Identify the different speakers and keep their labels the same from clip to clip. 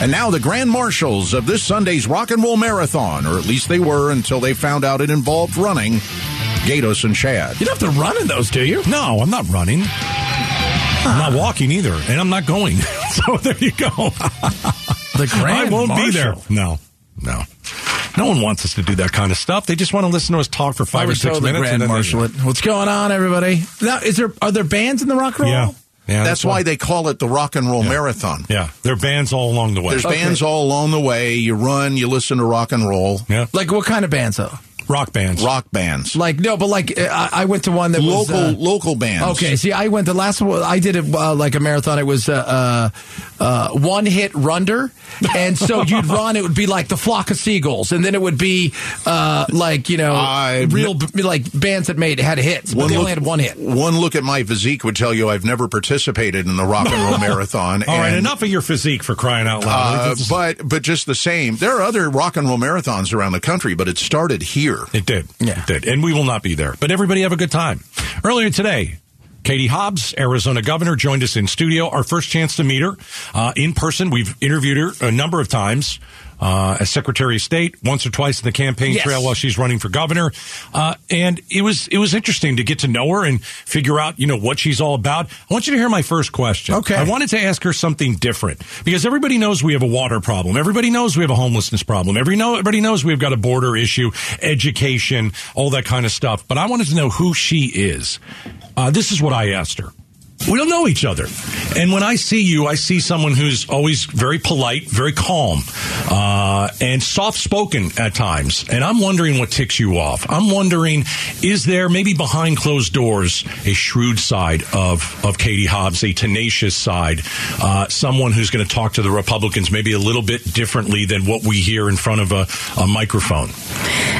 Speaker 1: And now the grand marshals of this Sunday's Rock and Roll Marathon, or at least they were until they found out it involved running. Gaydos and Chad.
Speaker 2: You don't have to run in those, do you?
Speaker 3: No, I'm not running. I'm not walking either, and I'm not going. so there you go.
Speaker 2: The grand
Speaker 3: I won't
Speaker 2: marshal.
Speaker 3: be there. No, no. No one wants us to do that kind of stuff. They just want to listen to us talk for five or six minutes.
Speaker 2: grand
Speaker 3: and then they-
Speaker 2: marshal. What's going on, everybody? Now, is there are there bands in the rock and roll?
Speaker 3: Yeah. Yeah,
Speaker 1: That's why they call it the Rock and Roll Marathon.
Speaker 3: Yeah, there are bands all along the way.
Speaker 1: There's bands all along the way. You run, you listen to rock and roll.
Speaker 3: Yeah,
Speaker 2: Like what kind of bands though?
Speaker 3: Rock bands.
Speaker 1: Rock bands.
Speaker 2: Like no, but like uh, I, I went to one that was
Speaker 1: Local
Speaker 2: uh,
Speaker 1: local bands.
Speaker 2: Okay, see, I went the last one. I did it uh, like a marathon. It was uh, uh, uh, one hit runder, and so you'd run. It would be like the flock of seagulls, and then it would be uh, like you know
Speaker 1: I-
Speaker 2: real b- like bands that made had hits, but they only had one hit.
Speaker 1: One look at my physique would tell you I've never participated in the rock and roll marathon.
Speaker 3: All right,
Speaker 1: and,
Speaker 3: enough of your physique for crying out loud.
Speaker 1: Uh, but but just the same, there are other rock and roll marathons around the country, but it started here.
Speaker 3: It did.
Speaker 2: Yeah.
Speaker 3: It did. And we will not be there. But everybody have a good time. Earlier today, Katie Hobbs, Arizona governor, joined us in studio. Our first chance to meet her uh, in person. We've interviewed her a number of times. Uh, as Secretary of State, once or twice in the campaign
Speaker 2: Yes.
Speaker 3: trail while she's running for governor, uh, and it was it was interesting to get to know her and figure out you know what she's all about. I want you to hear my first question.
Speaker 2: Okay.
Speaker 3: I wanted to ask her something different because everybody knows we have a water problem. Everybody knows we have a homelessness problem. Every know everybody knows we've got a border issue, education, all that kind of stuff. But I wanted to know who she is. Uh, this is what I asked her. We don't know each other. And when I see you, I see someone who's always very polite, very calm, uh, and soft spoken at times. And I'm wondering what ticks you off. I'm wondering, is there maybe behind closed doors a shrewd side of, of Katie Hobbs, a tenacious side, uh, someone who's going to talk to the Republicans maybe a little bit differently than what we hear in front of a, a microphone?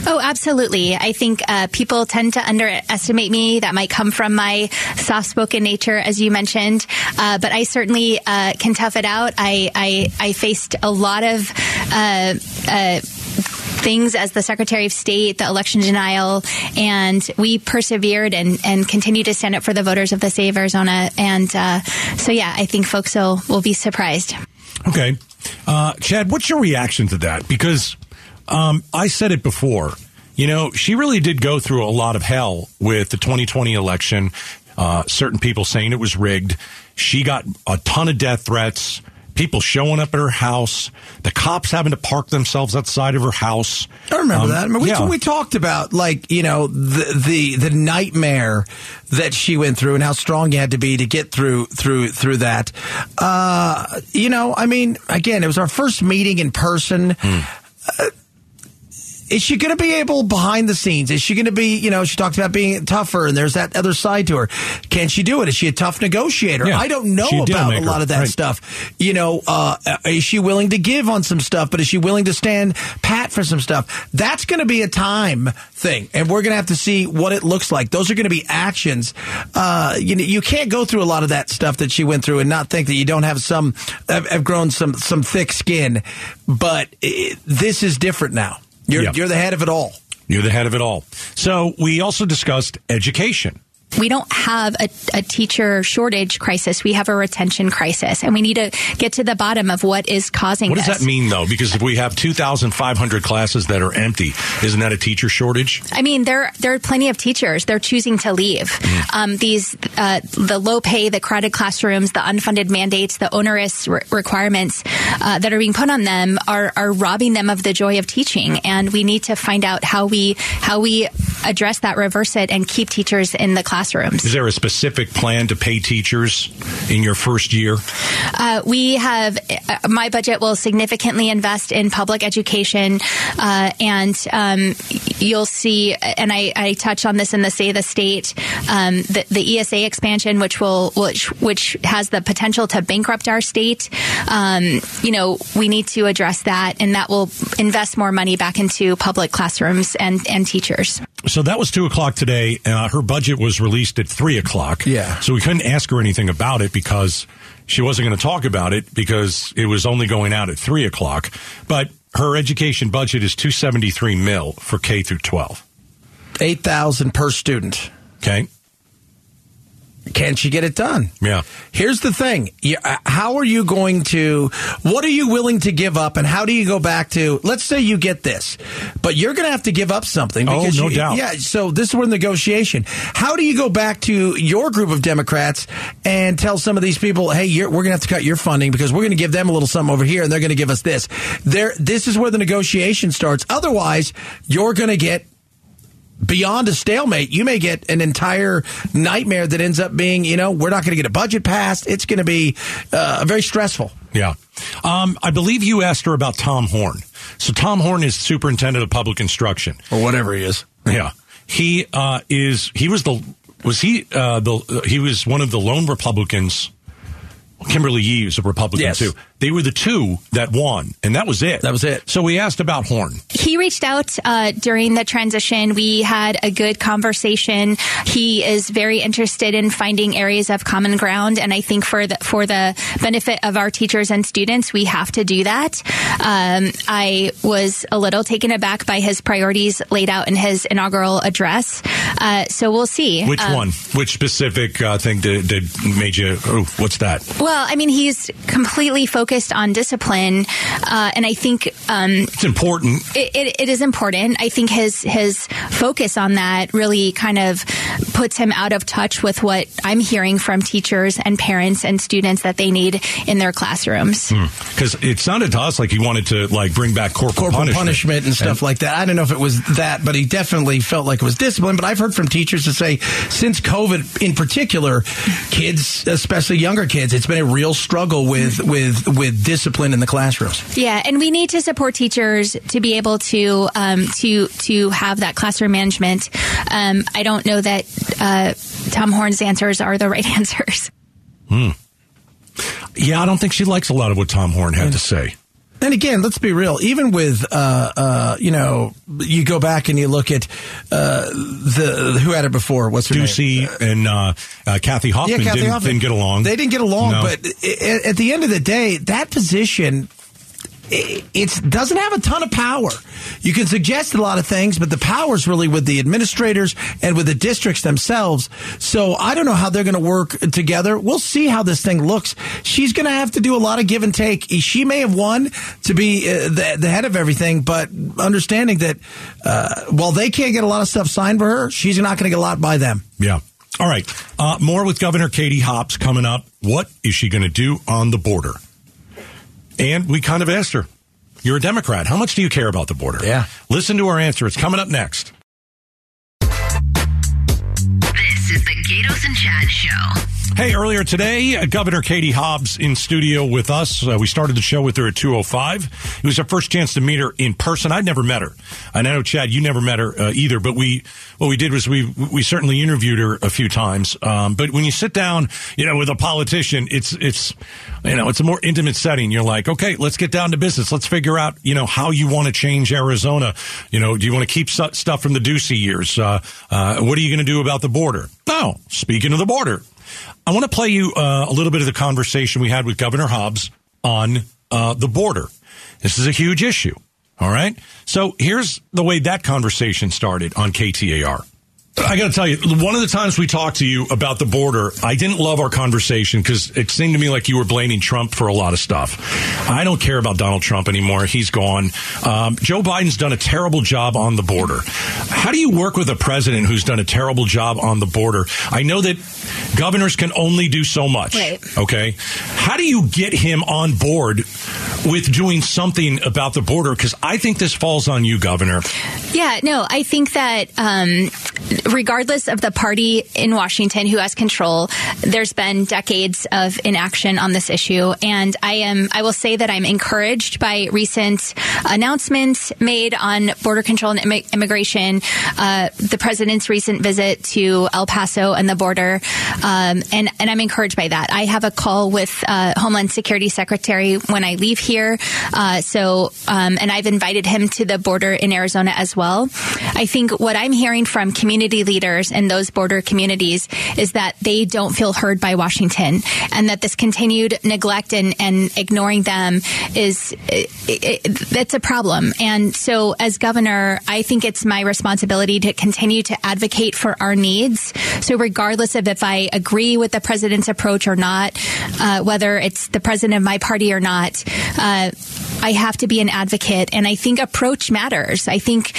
Speaker 4: Oh, absolutely. I think uh, people tend to underestimate me. That might come from my soft spoken nature, as you mentioned. Uh, but I certainly uh, can tough it out. I, I, I faced a lot of. Uh, uh, Things as the Secretary of State, the election denial, and we persevered and, and continue to stand up for the voters of the state of Arizona. And uh, so, yeah, I think folks will, will be surprised.
Speaker 3: Okay. Uh, Chad, what's your reaction to that? Because um, I said it before. You know, she really did go through a lot of hell with the 2020 election. Uh, certain people saying it was rigged. She got a ton of death threats. People showing up at her house. The cops having to park themselves outside of her house.
Speaker 2: I remember
Speaker 3: Um,
Speaker 2: that. I mean, we,
Speaker 3: yeah.
Speaker 2: we talked about like you know the, the the nightmare that she went through and how strong you had to be to get through through through that. Uh, you know, I mean, again, it was our first meeting in person. Uh, is she going to be able behind the scenes? Is she going to be, you know, she talked about being tougher and there's that other side to her. Can she do it? Is she a tough negotiator?
Speaker 3: Yeah.
Speaker 2: I don't know about a lot of that
Speaker 3: Right.
Speaker 2: stuff. You know, uh, is she willing to give on some stuff, but is she willing to stand pat for some stuff? That's going to be a time thing. And we're going to have to see what it looks like. Those are going to be actions. Uh, you know, you can't go through a lot of that stuff that she went through and not think that you don't have some, have, have grown some, some thick skin. But it, this is different now. You're,
Speaker 3: Yeah.
Speaker 2: you're the head of it all.
Speaker 3: You're the head of it all. So we also discussed education.
Speaker 4: We don't have a, a teacher shortage crisis. We have a retention crisis, and we need to get to the bottom of what is causing
Speaker 3: What does
Speaker 4: this.
Speaker 3: that mean, though? Because if we have 2,500 classes that are empty, isn't that a teacher shortage?
Speaker 4: I mean, there there are plenty of teachers. They're choosing to leave.
Speaker 3: Mm.
Speaker 4: Um, these uh, the low pay, the crowded classrooms, the unfunded mandates, the onerous re- requirements uh, that are being put on them are are robbing them of the joy of teaching. And we need to find out how we how we address that, reverse it, and keep teachers in the classrooms.
Speaker 3: Is there a specific plan to pay teachers in your first year?
Speaker 4: Uh, we have uh, my budget will significantly invest in public education, uh, and um, you'll see. And I, I touch on this in the State the State, um, the, the ESA expansion, which will which which has the potential to bankrupt our state. Um, you know, we need to address that, and that will invest more money back into public classrooms and and teachers.
Speaker 3: So that was two o'clock today. Uh, her budget was released at three o'clock.
Speaker 2: Yeah.
Speaker 3: So we couldn't ask her anything about it because she wasn't going to talk about it because it was only going out at three o'clock. But her education budget is two seventy three mil for K through twelve.
Speaker 2: 8000 per student.
Speaker 3: Okay.
Speaker 2: Can she get it done?
Speaker 3: Yeah.
Speaker 2: Here's the thing. Uh, How are you going to, what are you willing to give up and how do you go back to, let's say you get this, but you're going to have to give up something.
Speaker 3: Oh, no
Speaker 2: you-
Speaker 3: doubt.
Speaker 2: Yeah. So this is where the negotiation. How do you go back to your group of Democrats and tell some of these people, hey, you're, we're going to have to cut your funding because we're going to give them a little something over here and they're going to give us this. There, this is where the negotiation starts. Otherwise, you're going to get beyond a stalemate, you may get an entire nightmare that ends up being, you know, we're not going to get a budget passed. It's going to be uh, very stressful.
Speaker 3: Yeah. Um, I believe you asked her about Tom Horne. So Tom Horne is superintendent of public instruction.
Speaker 2: Or whatever he is.
Speaker 3: Yeah. He uh, is. He was the. Was he uh, the? He was one of the lone Republicans. Kimberly Yee is a Republican
Speaker 2: Yes.
Speaker 3: too. They were the two that won, and that was it.
Speaker 2: That was it.
Speaker 3: So we asked about Horne.
Speaker 4: He reached out uh, during the transition. We had a good conversation. He is very interested in finding areas of common ground, and I think for the for the benefit of our teachers and students, we have to do that. Um, I was a little taken aback by his priorities laid out in his inaugural address. Uh, so we'll see.
Speaker 3: Which
Speaker 4: Um,
Speaker 3: one? Which specific uh, thing did, did made you? Oh, what's that?
Speaker 4: Well, I mean, he's completely focused on discipline, uh, and I think um,
Speaker 3: It's important.
Speaker 4: it, it, it is important. I think his his focus on that really kind of puts him out of touch with what I'm hearing from teachers and parents and students that they need in their classrooms.
Speaker 3: Because it sounded to us like he wanted to like bring back corporal,
Speaker 2: Corporal punishment,
Speaker 3: punishment.
Speaker 2: and stuff like that. I don't know if it was that, but he definitely felt like it was discipline. But I've heard from teachers to say, since COVID in particular, kids, especially younger kids, it's been a real struggle with with with discipline in the classrooms.
Speaker 4: Yeah, and we need to support teachers to be able to um, to to have that classroom management. Um, I don't know that uh, Tom Horne's answers are the right answers. Hmm.
Speaker 3: Yeah, I don't think she likes a lot of what Tom Horne had to say.
Speaker 2: And again, let's be real. Even with, uh, uh, you know, you go back and you look at uh, the who had it before. What's her name?
Speaker 3: Ducey and uh, uh, Kathy Hoffman,
Speaker 2: Yeah, Kathy
Speaker 3: didn't,
Speaker 2: Hoffman.
Speaker 3: didn't get along.
Speaker 2: They didn't get along,
Speaker 3: No.
Speaker 2: but i- at the end of the day, that position it doesn't have a ton of power. You can suggest a lot of things, but the power is really with the administrators and with the districts themselves. So I don't know how they're going to work together. We'll see how this thing looks. She's going to have to do a lot of give and take. She may have won to be uh, the, the head of everything, but understanding that uh, while they can't get a lot of stuff signed for her, she's not going to get a lot by them.
Speaker 3: Yeah. All right. Uh, more with Governor Katie Hobbs coming up. What is she going to do on the border? And we kind of asked her, You're a Democrat. How much do you care about the border?
Speaker 2: Yeah.
Speaker 3: Listen to her answer. It's coming up next.
Speaker 5: This is the Gaydos and Chad Show.
Speaker 3: Hey, earlier today, uh, Governor Katie Hobbs in studio with us. Uh, we started the show with her at 205. It was our first chance to meet her in person. I'd never met her. And I know, Chad, you never met her uh, either, but we, what we did was we, we certainly interviewed her a few times. Um, but when you sit down, you know, with a politician, it's, it's, you know, it's a more intimate setting. You're like, okay, let's get down to business. Let's figure out, you know, how you want to change Arizona. You know, do you want to keep stuff from the Ducey years? Uh, uh, what are you going to do about the border? Oh, speaking of the border, I want to play you uh, a little bit of the conversation we had with Governor Hobbs on uh, the border. This is a huge issue. All right. So here's the way that conversation started on KTAR. I got to tell you, one of the times we talked to you about the border, I didn't love our conversation because it seemed to me like you were blaming Trump for a lot of stuff. I don't care about Donald Trump anymore. He's gone. Um, Joe Biden's done a terrible job on the border. How do you work with a president who's done a terrible job on the border? I know that governors can only do so much.
Speaker 4: Right.
Speaker 3: Okay. How do you get him on board with doing something about the border? Because I think this falls on you, Governor.
Speaker 4: Yeah, no, I think that um, regardless of the party in Washington who has control, there's been decades of inaction on this issue, and I am. I will say that I'm encouraged by recent announcements made on border control and immi- immigration. Uh, the president's recent visit to El Paso and the border, um, and and I'm encouraged by that. I have a call with uh, Homeland Security Secretary when I leave here. Uh, so, um, and I've invited him to the border in Arizona as well. I think what I'm hearing from community leaders in those border communities is that they don't feel heard by Washington and that this continued neglect and, and ignoring them is, that's a problem. And so as governor, I think it's my responsibility to continue to advocate for our needs. So regardless of if I agree with the president's approach or not, uh, whether it's the president of my party or not, uh, I have to be an advocate. And I think approach matters. I think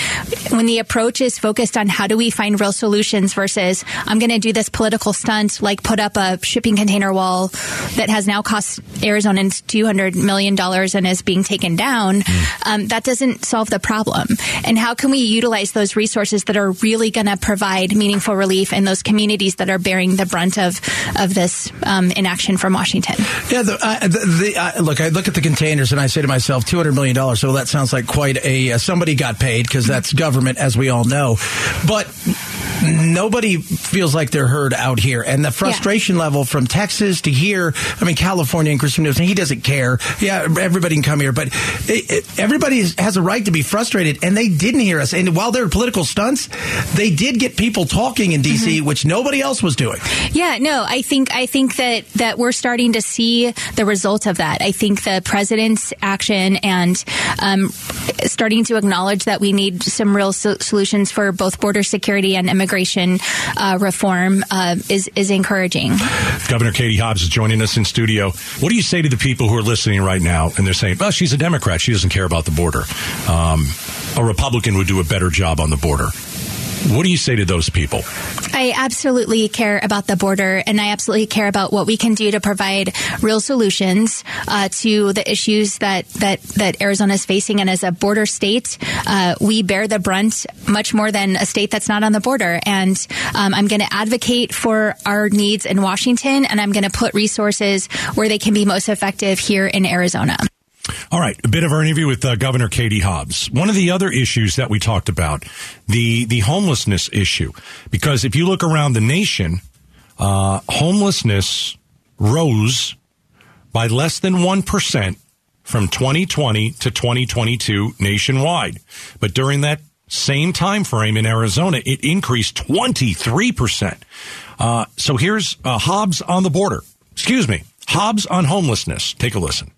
Speaker 4: when the approach is focused on how do we find real solutions versus I'm going to do this political stunt, like put up a shipping container wall that has now cost Arizonans $200 million and is being taken down, um, that doesn't solve the problem. And how can we utilize those resources that are really going to provide meaningful relief in those communities that are bearing the brunt of, of this um, inaction from Washington?
Speaker 2: Yeah, the, uh, the, the uh, look, I look at the containers and I say to myself, two hundred million dollars. So that sounds like quite a uh, somebody got paid because that's government, as we all know. But nobody feels like they're heard out here, and the frustration yeah. level from Texas to here. I mean, California and Newsom, he doesn't care. Yeah, everybody can come here, but it, it, everybody has a right to be frustrated, and they didn't hear us. And while they're political stunts, they did get people talking in D.C., mm-hmm. which nobody else was doing.
Speaker 4: Yeah, no, I think I think that that we're starting to see the result of that. I think the president's action and um, starting to acknowledge that we need some real so- solutions for both border security and immigration uh, reform uh, is is encouraging.
Speaker 3: Governor Katie Hobbs is joining us in studio. What do you say to the people who are listening right now and they're saying, "Well, she's a Democrat; she doesn't care about the border. Um, a Republican would do a better job on the border." What do you say to those people?
Speaker 4: I absolutely care about the border, and I absolutely care about what we can do to provide real solutions uh, to the issues that that that Arizona is facing. And as a border state, uh, we bear the brunt much more than a state that's not on the border. And um, I'm going to advocate for our needs in Washington, and I'm going to put resources where they can be most effective here in Arizona.
Speaker 3: All right, a bit of our interview with uh, Governor Katie Hobbs. One of the other issues that we talked about, the the homelessness issue, because if you look around the nation, uh, homelessness rose by less than one percent from 2020 to 2022 nationwide, but during that same time frame in Arizona, it increased 23 percent. Uh, so here's uh, Hobbs on the border. Excuse me, Hobbs on homelessness. Take a listen.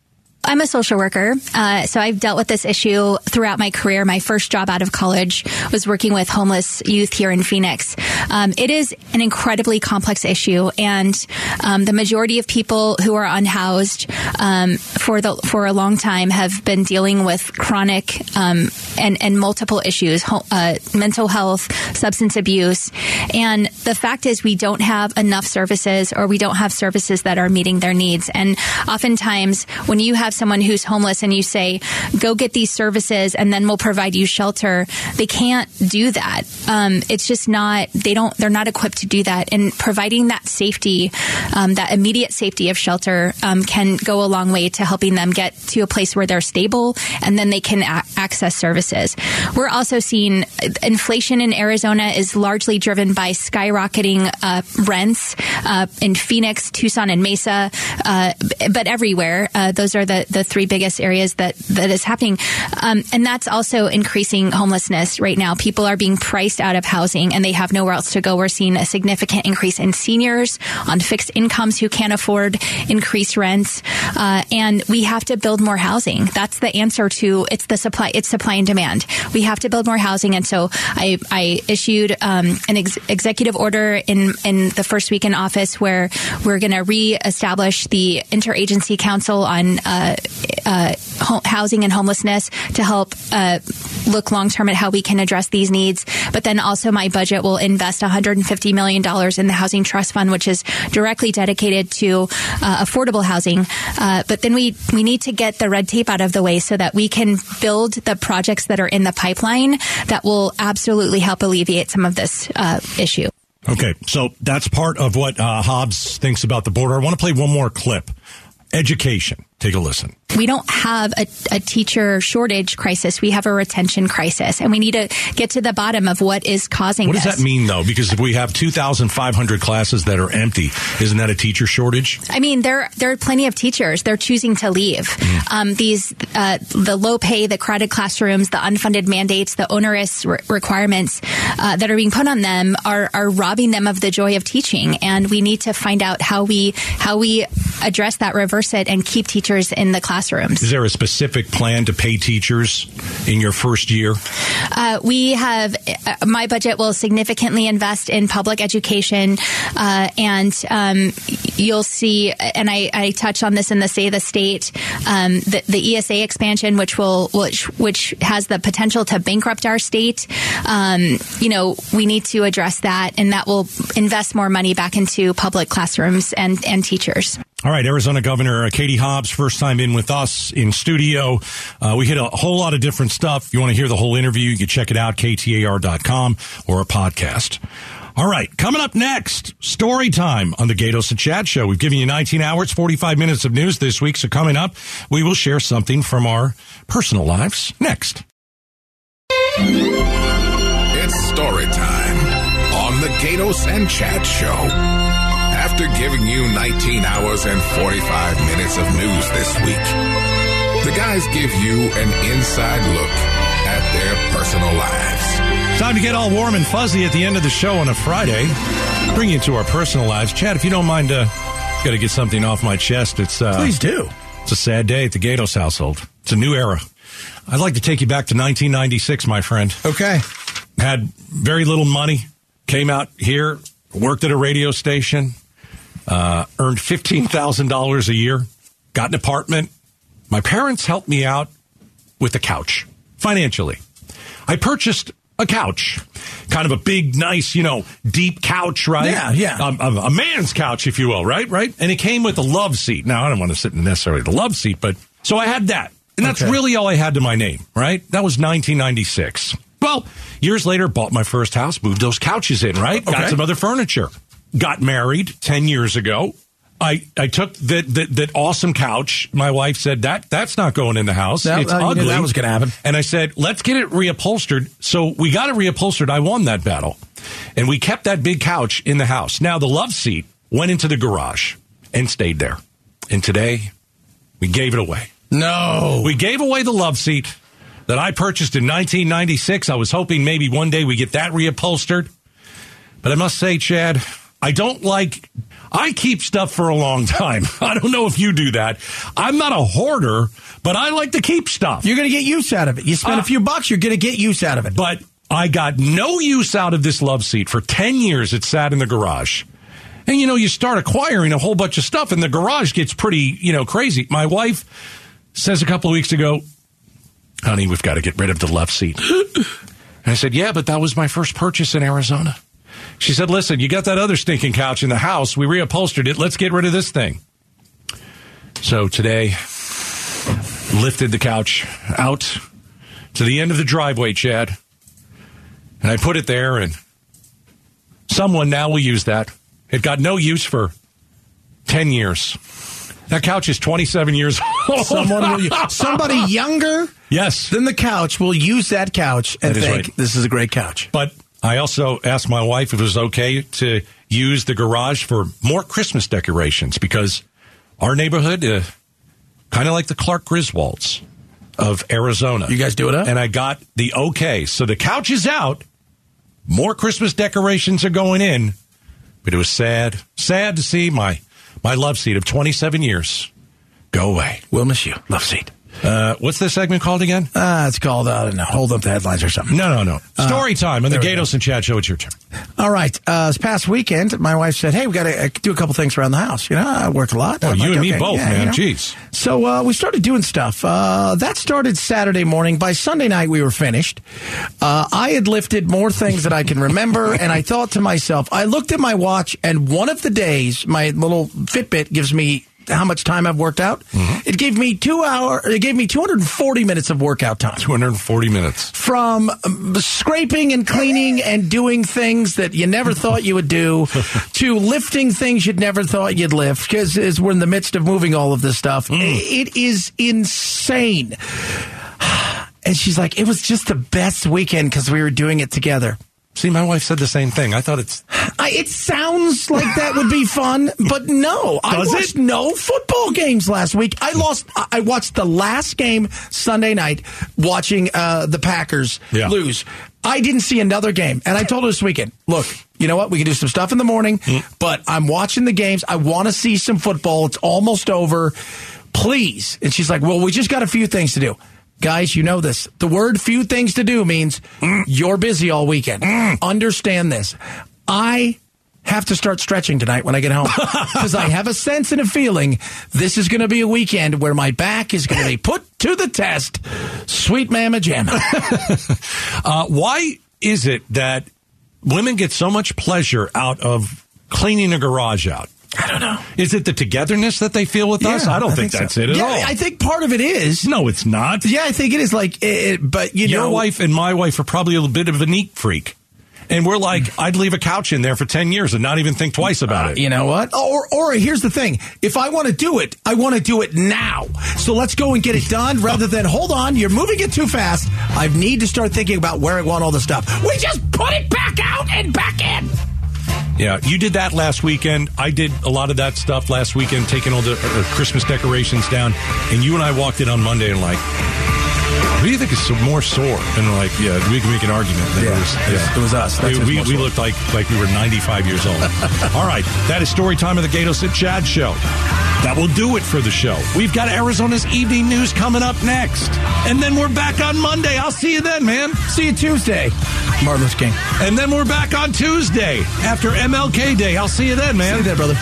Speaker 4: I'm a social worker, uh, so I've dealt with this issue throughout my career. My first job out of college was working with homeless youth here in Phoenix. Um, it is an incredibly complex issue, and um, the majority of people who are unhoused um, for the for a long time have been dealing with chronic um, and and multiple issues, uh, mental health, substance abuse, and the fact is we don't have enough services, or we don't have services that are meeting their needs. And oftentimes, when you have have someone who's homeless and you say, go get these services and then we'll provide you shelter, they can't do that. Um, it's just not, they don't, they're not equipped to do that. And providing that safety, um, that immediate safety of shelter, um, can go a long way to helping them get to a place where they're stable and then they can a- access services. We're also seeing inflation in Arizona is largely driven by skyrocketing uh, rents uh, in Phoenix, Tucson, and Mesa, uh, but everywhere. Uh, those are the the, three biggest areas that, that is happening. Um, and that's also increasing homelessness right now. People are being priced out of housing and they have nowhere else to go. We're seeing a significant increase in seniors on fixed incomes who can't afford increased rents. Uh, and we have to build more housing. That's the answer to it's the supply, it's supply and demand. We have to build more housing. And so I, I issued um, an ex- executive order in, in the first week in office where we're going to reestablish the interagency council on uh, uh, housing and homelessness to help uh, look long term at how we can address these needs. But then also, my budget will invest $150 million in the Housing Trust Fund, which is directly dedicated to uh, affordable housing. Uh, but then we, we need to get the red tape out of the way so that we can build the projects that are in the pipeline that will absolutely help alleviate some of this uh, issue.
Speaker 3: Okay, so that's part of what uh, Hobbs thinks about the border. I want to play one more clip. Education Take a listen.
Speaker 4: we don't have a, a teacher shortage crisis. We have a retention crisis, and we need to get to the bottom of what is causing
Speaker 3: What does
Speaker 4: this.
Speaker 3: that mean, though? Because if we have 2,500 classes that are empty, isn't that a teacher shortage?
Speaker 4: I mean, there there are plenty of teachers. They're choosing to leave.
Speaker 3: Mm-hmm.
Speaker 4: Um, these uh, the low pay, the crowded classrooms, the unfunded mandates, the onerous re- requirements uh, that are being put on them are are robbing them of the joy of teaching. And we need to find out how we how we address that, reverse it, and keep teachers in the classrooms.
Speaker 3: Is there a specific plan to pay teachers in your first year?
Speaker 4: Uh, we have uh, my budget will significantly invest in public education, uh, and um, you'll see. And I, I touched on this in the Say the State, um, the, the ESA expansion, which will which which has the potential to bankrupt our state. Um, you know, we need to address that, and that will invest more money back into public classrooms and and teachers.
Speaker 3: All right, Arizona Governor uh, Katie Hobbs, first time in with us in studio. Uh, we hit a whole lot of different stuff. If you want to hear the whole interview, you can check it out, ktar.com or a podcast. All right, coming up next, story time on the Gaydos and Chad Show. We've given you 19 hours, 45 minutes of news this week. So coming up, we will share something from our personal lives next.
Speaker 1: It's story time on the Gaydos and Chad Show. After giving you 19 hours and 45 minutes of news this week, the guys give you an inside look at their personal lives.
Speaker 3: Time to get all warm and fuzzy at the end of the show on a Friday. Bring you to our personal lives. Chad, if you don't mind, uh, got to get something off my chest. It's uh,
Speaker 2: Please do.
Speaker 3: It's a sad day at the Gaydos household. It's a new era. I'd like to take you back to 1996, my friend.
Speaker 2: Okay.
Speaker 3: Had very little money, came out here, worked at a radio station, uh, earned $15,000 a year, got an apartment. My parents helped me out with a couch financially. I purchased a couch, kind of a big, nice, you know, deep couch, right?
Speaker 2: Yeah, yeah.
Speaker 3: Um, a, a man's couch, if you will, right? Right. And it came with a love seat. Now, I don't want to sit in necessarily the love seat, but so I had that. And that's
Speaker 2: Okay.
Speaker 3: really all I had to my name, right? That was 1996. Well, years later, bought my first house, moved those couches in, right? Got some other furniture. Got married 10 years ago. I, I took that, that that awesome couch. My wife said that that's not going in the house.
Speaker 2: That-
Speaker 3: it's
Speaker 2: uh,
Speaker 3: ugly.
Speaker 2: that was gonna happen.
Speaker 3: And I said, let's get it reupholstered. So we got it reupholstered. I won that battle. And we kept that big couch in the house. Now the love seat went into the garage and stayed there. And today we gave it away.
Speaker 2: No.
Speaker 3: We gave away the love seat that I purchased in 1996. I was hoping maybe one day we get that reupholstered. But I must say, Chad, I don't like. I keep stuff for a long time. I don't know if you do that. I'm not a hoarder, but I like to keep stuff.
Speaker 2: You're going to get use out of it. You spend
Speaker 3: Uh,
Speaker 2: a few bucks, you're going to get use out of it.
Speaker 3: But I got no use out of this love seat. For 10 years, it sat in the garage. And, you know, you start acquiring a whole bunch of stuff, and the garage gets pretty, you know, crazy. My wife says a couple of weeks ago, honey, we've got to get rid of the love seat. and I said, yeah, but that was my first purchase in Arizona. She said, listen, you got that other stinking couch in the house. We reupholstered it. Let's get rid of this thing. So today, lifted the couch out to the end of the driveway, Chad. And I put it there, and someone now will use that. It got no use for 10 years. That couch is 27 years old.
Speaker 2: Someone will, somebody younger
Speaker 3: yes.
Speaker 2: than the couch will use that couch and
Speaker 3: That
Speaker 2: think
Speaker 3: right.
Speaker 2: this is a great couch.
Speaker 3: But I also asked my wife if it was okay to use the garage for more Christmas decorations because our neighborhood, uh, kind of like the Clark Griswolds of Arizona.
Speaker 2: You guys do it up?
Speaker 3: And I got the okay. So the couch is out. More Christmas decorations are going in. But it was sad, sad to see my, my love seat of 27 years go away.
Speaker 2: We'll miss you. Love seat.
Speaker 3: Uh, what's this segment called again?
Speaker 2: Uh, it's called, uh, I don't know, hold up the headlines or something.
Speaker 3: No, no, no. Story time on the
Speaker 2: there we go.
Speaker 3: Gaydos and Chad Show. It's your turn.
Speaker 2: All right. Uh, this past weekend, my wife said, "Hey, we got to uh, do a couple things around the house. You know, I work a lot."
Speaker 3: Oh,
Speaker 2: I'm
Speaker 3: you
Speaker 2: like,
Speaker 3: and me both,
Speaker 2: yeah,
Speaker 3: man.
Speaker 2: you know."
Speaker 3: Jeez.
Speaker 2: So uh, we started doing stuff. Uh, that started Saturday morning. By Sunday night, we were finished. Uh, I had lifted more things that I can remember, and I thought to myself, I looked at my watch, and one of the days, my little Fitbit gives me how much time I've worked out. It gave me two hour. It gave me 240 minutes of workout time
Speaker 3: 240 minutes.
Speaker 2: from um, scraping and cleaning and doing things that you never thought you would do to lifting things you'd never thought you'd lift because as we're in the midst of moving all of this stuff it is insane and she's like it was just the best weekend because we were doing it together
Speaker 3: See, my wife said the same thing. I thought it's
Speaker 2: I, it sounds like that would be fun, but no. I
Speaker 3: Does it?
Speaker 2: watched no football games last week. I lost. I I watched the last game Sunday night, watching uh, the Packers
Speaker 3: Yeah.
Speaker 2: lose. I didn't see another game, and I told her this weekend, "Look, you know what? We can do some stuff in the morning,
Speaker 3: Mm.
Speaker 2: but I'm watching the games. I want to see some football. It's almost over. Please." And she's like, "Well, we just got a few things to do." Guys, you know this. The word few things to do means you're busy all weekend. Understand this. I have to start stretching tonight when I get home because I have a sense and a feeling this is going to be a weekend where my back is going to be put to the test. Sweet mama jamma.
Speaker 3: Uh, why is it that women get so much pleasure out of cleaning a garage out?
Speaker 2: I don't know.
Speaker 3: Is it the togetherness that they feel with us? I don't think,
Speaker 2: so.
Speaker 3: that's it at
Speaker 2: yeah,
Speaker 3: all.
Speaker 2: I think part of it is.
Speaker 3: no, it's not.
Speaker 2: Yeah, I think it is like, it, but you
Speaker 3: Your
Speaker 2: know, Your
Speaker 3: wife and my wife are probably a little bit of a neat freak. And we're like, I'd leave a couch in there for 10 years and not even think twice about it.
Speaker 2: You know what? Or, or here's the thing: if I want to do it, I want to do it now. So let's go and get it done, rather than hold on. You're moving it too fast. I need to start thinking about where I want all the stuff. We just put it back out and back in.
Speaker 3: Yeah, you did that last weekend. I did a lot of that stuff last weekend, taking all the uh, Christmas decorations down. And you and I walked in on Monday and like, who do you think is more sore? And like, yeah, we can make an argument. that
Speaker 2: Yeah,
Speaker 3: it was,
Speaker 2: was- it was us. That's
Speaker 3: We, we, we looked like like we were 95 years old. all right, that is story time of the Gaydos at Chad show. That will do it for the show. We've got Arizona's evening news coming up next, and then we're back on Monday. I'll see you then, man.
Speaker 2: See you Tuesday, Martin Luther King.
Speaker 3: And then we're back on Tuesday after MLK Day. I'll see you then, man.
Speaker 2: See you there, brother.